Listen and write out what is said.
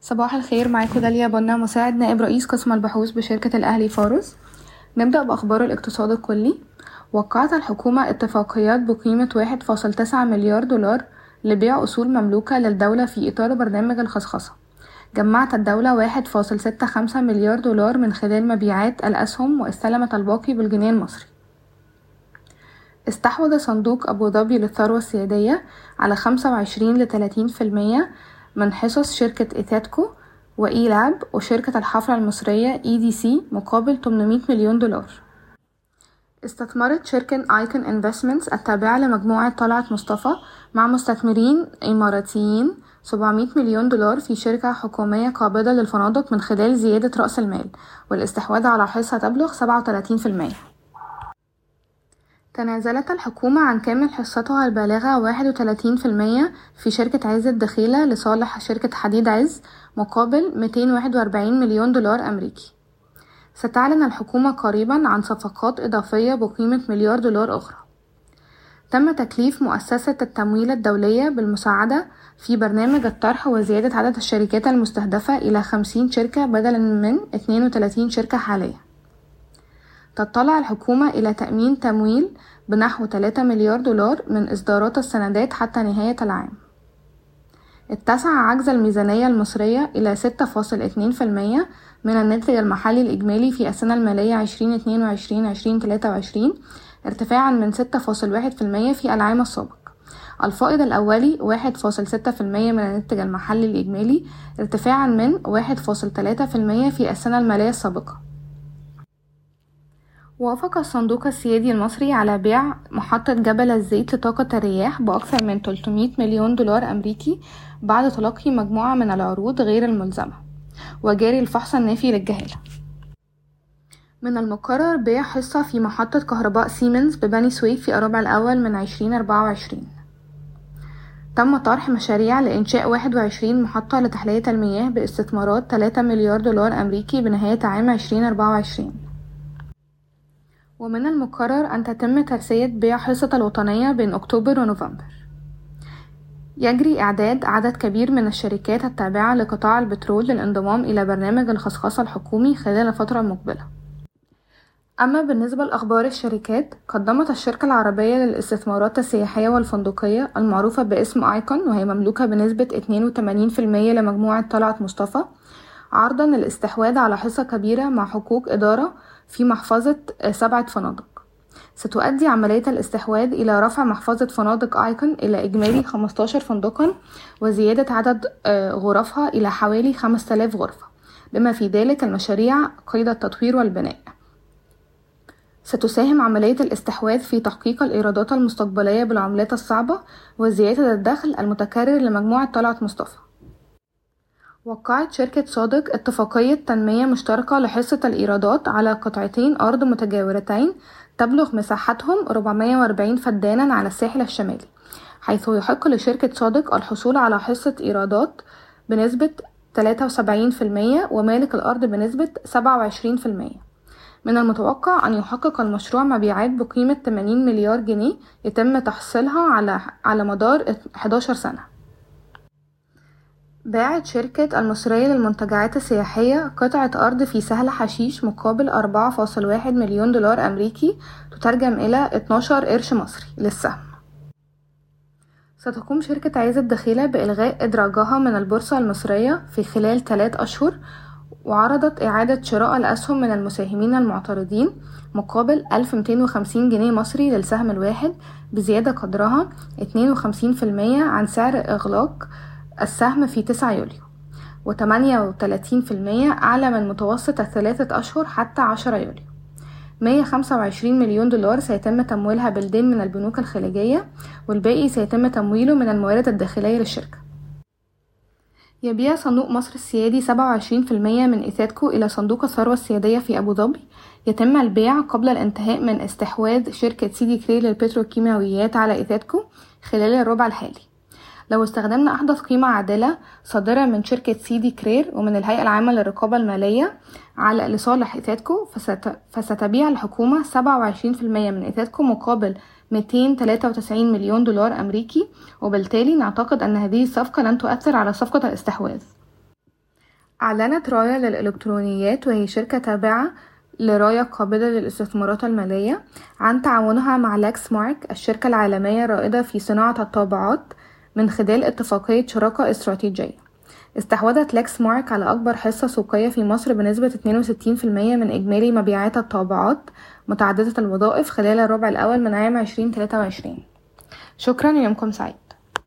صباح الخير معاكم داليا بنا مساعد نائب رئيس قسم البحوث بشركة الأهلي فارس نبدأ بأخبار الاقتصاد الكلي. وقعت الحكومة اتفاقيات بقيمة واحد فاصل تسعة مليار دولار لبيع أصول مملوكة للدولة في إطار برنامج الخصخصة. جمعت الدولة واحد فاصل ستة خمسة مليار دولار من خلال مبيعات الأسهم واستلمت الباقي بالجنيه المصري. استحوذ صندوق أبو ظبي للثروة السيادية على خمسة وعشرين لتلاتين في المية من حصص شركة Ethydco و ELAB وشركة الحفر المصرية EDC مقابل 800 مليون دولار. استثمرت شركة Icon Investments التابعة لمجموعة طلعت مصطفى مع مستثمرين إماراتيين 700 مليون دولار في شركة حكومية قابضة للفنادق من خلال زيادة رأس المال والاستحواذ على حصة تبلغ 37% تنازلت الحكومة عن كامل حصتها البالغة واحد وتلاتين في المية في شركة عز الدخيلة لصالح شركة حديد عز مقابل ميتين واحد وأربعين مليون دولار أمريكي. ستعلن الحكومة قريبا عن صفقات إضافية بقيمة مليار دولار أخرى. تم تكليف مؤسسة التمويل الدولية بالمساعدة في برنامج الطرح وزيادة عدد الشركات المستهدفة إلى خمسين شركة بدلا من اتنين وتلاتين شركة حاليا. تطلع الحكومة إلى تأمين تمويل بنحو 3 مليار دولار من إصدارات السندات حتى نهاية العام. اتسع عجز الميزانية المصرية إلى 6.2% من الناتج المحلي الإجمالي في السنة المالية 2022-2023 ارتفاعا من 6.1% في العام السابق. الفائض الأولي 1.6% من الناتج المحلي الإجمالي ارتفاعا من 1.3% في السنة المالية السابقة. وافق الصندوق السيادي المصري على بيع محطة جبل الزيت لطاقة الرياح بأكثر من 300 مليون دولار أمريكي بعد تلقي مجموعة من العروض غير الملزمة وجاري الفحص النافي للجهالة. من المقرر بيع حصة في محطة كهرباء سيمنز ببني سويف في الربع الأول من 2024 تم طرح مشاريع لإنشاء 21 محطة لتحلية المياه باستثمارات 3 مليار دولار أمريكي بنهاية عام 2024 ومن المقرر أن تتم ترسية بيع حصة الوطنية بين أكتوبر ونوفمبر. يجري إعداد عدد كبير من الشركات التابعة لقطاع البترول للانضمام إلى برنامج الخصخصة الحكومي خلال الفترة المقبلة أما بالنسبة لأخبار الشركات قدمت الشركة العربية للاستثمارات السياحية والفندقية المعروفة باسم آيكون وهي مملوكة بنسبة 82% لمجموعة طلعت مصطفى عرضا للاستحواذ على حصة كبيرة مع حقوق إدارة في محفظة سبعة فنادق. ستؤدي عملية الاستحواذ إلى رفع محفظة فنادق آيكون إلى إجمالي 15 فندقا وزيادة عدد غرفها إلى حوالي 5000 غرفة بما في ذلك المشاريع قيد التطوير والبناء. ستساهم عملية الاستحواذ في تحقيق الإيرادات المستقبلية بالعملات الصعبة وزيادة الدخل المتكرر لمجموعة طلعت مصطفى. وقعت شركة صادق اتفاقية تنمية مشتركة لحصة الإيرادات على قطعتين أرض متجاورتين تبلغ مساحتهم 440 فدانا على الساحل الشمالي حيث يحق لشركة صادق الحصول على حصة إيرادات بنسبة 73% ومالك الأرض بنسبة 27% من المتوقع أن يحقق المشروع مبيعات بقيمة 80 مليار جنيه يتم تحصيلها على على مدار 11 سنة. باعت شركة المصرية للمنتجعات السياحية قطعة أرض في سهل حشيش مقابل أربعة فاصل واحد مليون دولار أمريكي تترجم إلى اتناشر قرش مصري. للسهم ستقوم شركة عز الدخيلة بإلغاء إدراجها من البورصة المصرية في خلال ثلاث أشهر وعرضت إعادة شراء الأسهم من المساهمين المعترضين مقابل 1250 جنيه مصري للسهم الواحد بزيادة قدرها 52% عن سعر إغلاق السهم في 9 يوليو وتمانية وتلاتين في المية أعلى من متوسط الثلاثة أشهر حتى عشرة يوليو. مية خمسة وعشرين مليون دولار سيتم تمويلها بالدين من البنوك الخليجية والباقي سيتم تمويله من الموارد الداخلية للشركة. يبيع صندوق مصر السيادي سبعة وعشرين في المية من إيثاتكو إلى صندوق الثروة السيادية في أبو ظبي. يتم البيع قبل الانتهاء من استحواذ شركة سيدي كرير للبتروكيماويات على إيثاتكو خلال الربع الحالي. لو استخدمنا أحدث قيمة عادلة صادرة من شركة سيدي كرير ومن الهيئة العامة للرقابة المالية على لصالح إيثاتكو فست... فستبيع الحكومة سبعة وعشرين في المية من إيثاتكو مقابل ميتين تلاتة وتسعين مليون دولار أمريكي وبالتالي نعتقد أن هذه الصفقة لن تؤثر على صفقة الاستحواذ. أعلنت رايا للإلكترونيات وهي شركة تابعة لرايا قابلة للاستثمارات المالية عن تعاونها مع Lexmark الشركة العالمية الرائدة في صناعة الطابعات من خلال اتفاقية شراكة استراتيجية. استحوذت Lexmark على أكبر حصة سوقية في مصر بنسبة 62% من إجمالي مبيعات الطابعات متعددة الوظائف خلال الربع الأول من عام 2023 شكرا ويومكم سعيد.